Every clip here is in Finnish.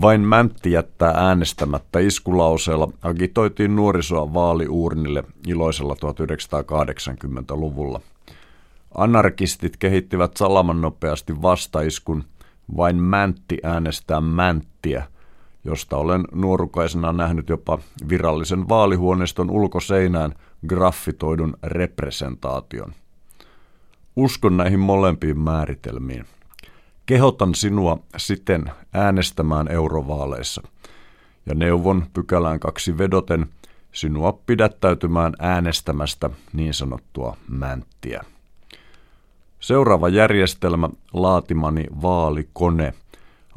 Vain Mäntti jättää äänestämättä iskulauseella agitoitiin nuorisoa vaaliuurnille iloisella 1980-luvulla. Anarkistit kehittivät salaman nopeasti vastaiskun Vain Mäntti äänestää Mänttiä, josta olen nuorukaisena nähnyt jopa virallisen vaalihuoneiston ulkoseinään graffitoidun representaation. Uskon näihin molempiin määritelmiin. Kehotan sinua siten äänestämään eurovaaleissa. Ja neuvon pykälään kaksi vedoten sinua pidättäytymään äänestämästä niin sanottua mänttiä. Seuraava järjestelmä, laatimani vaalikone,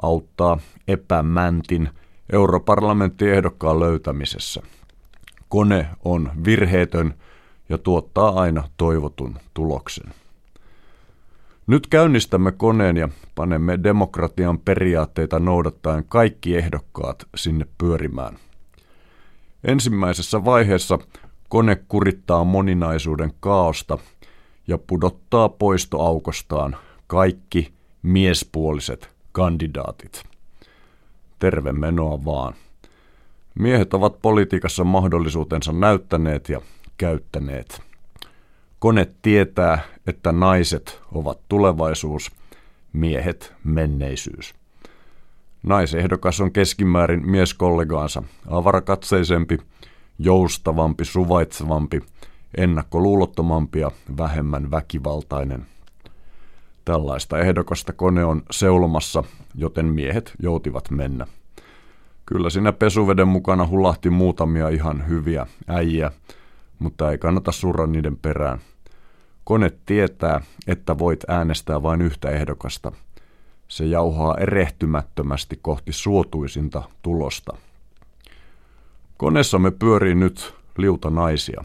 auttaa epämäntin europarlamenttiehdokkaan löytämisessä. Kone on virheetön ja tuottaa aina toivotun tuloksen. Nyt käynnistämme koneen ja panemme demokratian periaatteita noudattaen kaikki ehdokkaat sinne pyörimään. Ensimmäisessä vaiheessa kone kurittaa moninaisuuden kaaosta ja pudottaa poistoaukostaan kaikki miespuoliset kandidaatit. Terve menoa vaan. Miehet ovat politiikassa mahdollisuutensa näyttäneet ja käyttäneet. Kone tietää, että naiset ovat tulevaisuus, miehet menneisyys. Naisehdokas on keskimäärin mieskollegaansa avarakatseisempi, joustavampi, suvaitsevampi, ennakkoluulottomampi ja vähemmän väkivaltainen. Tällaista ehdokasta kone on seulomassa, joten miehet joutivat mennä. Kyllä siinä pesuveden mukana hulahti muutamia ihan hyviä äijä, mutta ei kannata surra niiden perään. Kone tietää, että voit äänestää vain yhtä ehdokasta. Se jauhaa erehtymättömästi kohti suotuisinta tulosta. Koneessamme pyörii nyt liuta naisia.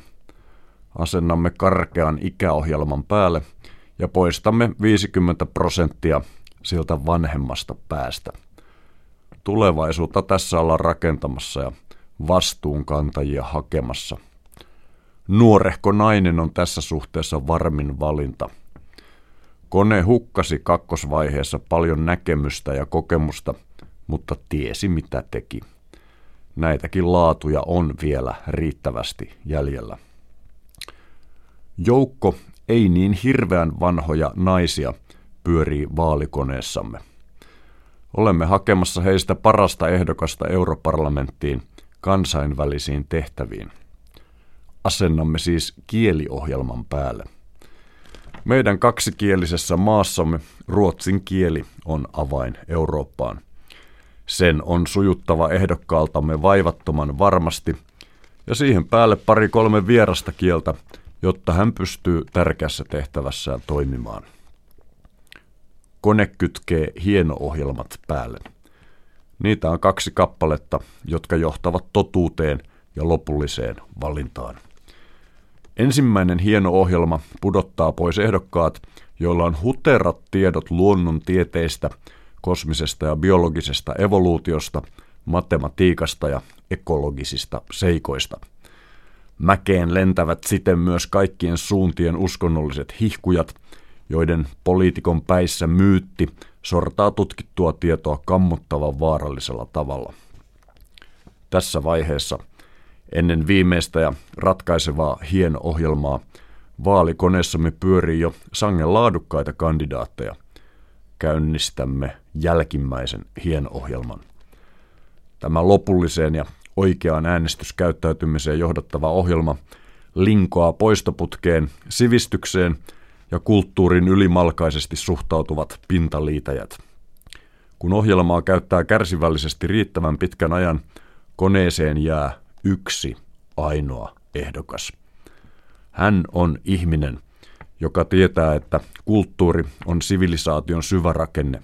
Asennamme karkean ikäohjelman päälle ja poistamme 50 prosenttia siltä vanhemmasta päästä. Tulevaisuutta tässä ollaan rakentamassa ja vastuunkantajia hakemassa – Nuorehko nainen on tässä suhteessa varmin valinta. Kone hukkasi kakkosvaiheessa paljon näkemystä ja kokemusta, mutta tiesi mitä teki. Näitäkin laatuja on vielä riittävästi jäljellä. Joukko ei niin hirveän vanhoja naisia pyörii vaalikoneessamme. Olemme hakemassa heistä parasta ehdokasta europarlamenttiin kansainvälisiin tehtäviin – asennamme siis kieliohjelman päälle. Meidän kaksikielisessä maassamme ruotsin kieli on avain Eurooppaan. Sen on sujuttava ehdokkaaltamme vaivattoman varmasti ja siihen päälle pari kolme vierasta kieltä, jotta hän pystyy tärkeässä tehtävässään toimimaan. Kone kytkee hieno-ohjelmat päälle. Niitä on kaksi kappaletta, jotka johtavat totuuteen ja lopulliseen valintaan. Ensimmäinen hieno ohjelma pudottaa pois ehdokkaat, joilla on huterat tiedot luonnontieteistä, kosmisesta ja biologisesta evoluutiosta, matematiikasta ja ekologisista seikoista. Mäkeen lentävät siten myös kaikkien suuntien uskonnolliset hihkujat, joiden poliitikon päissä myytti sortaa tutkittua tietoa kammottavan vaarallisella tavalla. Tässä vaiheessa – Ennen viimeistä ja ratkaisevaa hieno ohjelmaa vaalikoneessamme pyörii jo sangen laadukkaita kandidaatteja. Käynnistämme jälkimmäisen hieno-ohjelman. Tämä lopulliseen ja oikeaan äänestyskäyttäytymiseen johdattava ohjelma linkoaa poistoputkeen, sivistykseen ja kulttuurin ylimalkaisesti suhtautuvat pintaliitäjät. Kun ohjelmaa käyttää kärsivällisesti riittävän pitkän ajan, koneeseen jää yksi ainoa ehdokas. Hän on ihminen, joka tietää, että kulttuuri on sivilisaation syvä rakenne.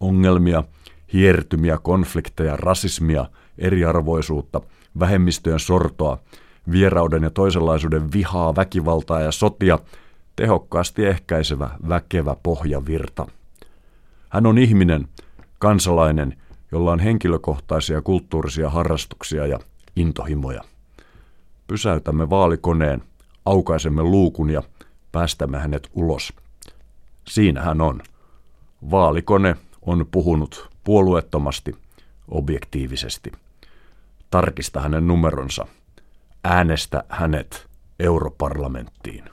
Ongelmia, hiertymiä, konflikteja, rasismia, eriarvoisuutta, vähemmistöjen sortoa, vierauden ja toisenlaisuuden vihaa, väkivaltaa ja sotia tehokkaasti ehkäisevä väkevä pohjavirta. Hän on ihminen, kansalainen, jolla on henkilökohtaisia kulttuurisia harrastuksia ja intohimoja. Pysäytämme vaalikoneen, aukaisemme luukun ja päästämme hänet ulos. Siinä hän on. Vaalikone on puhunut puolueettomasti, objektiivisesti. Tarkista hänen numeronsa. Äänestä hänet europarlamenttiin.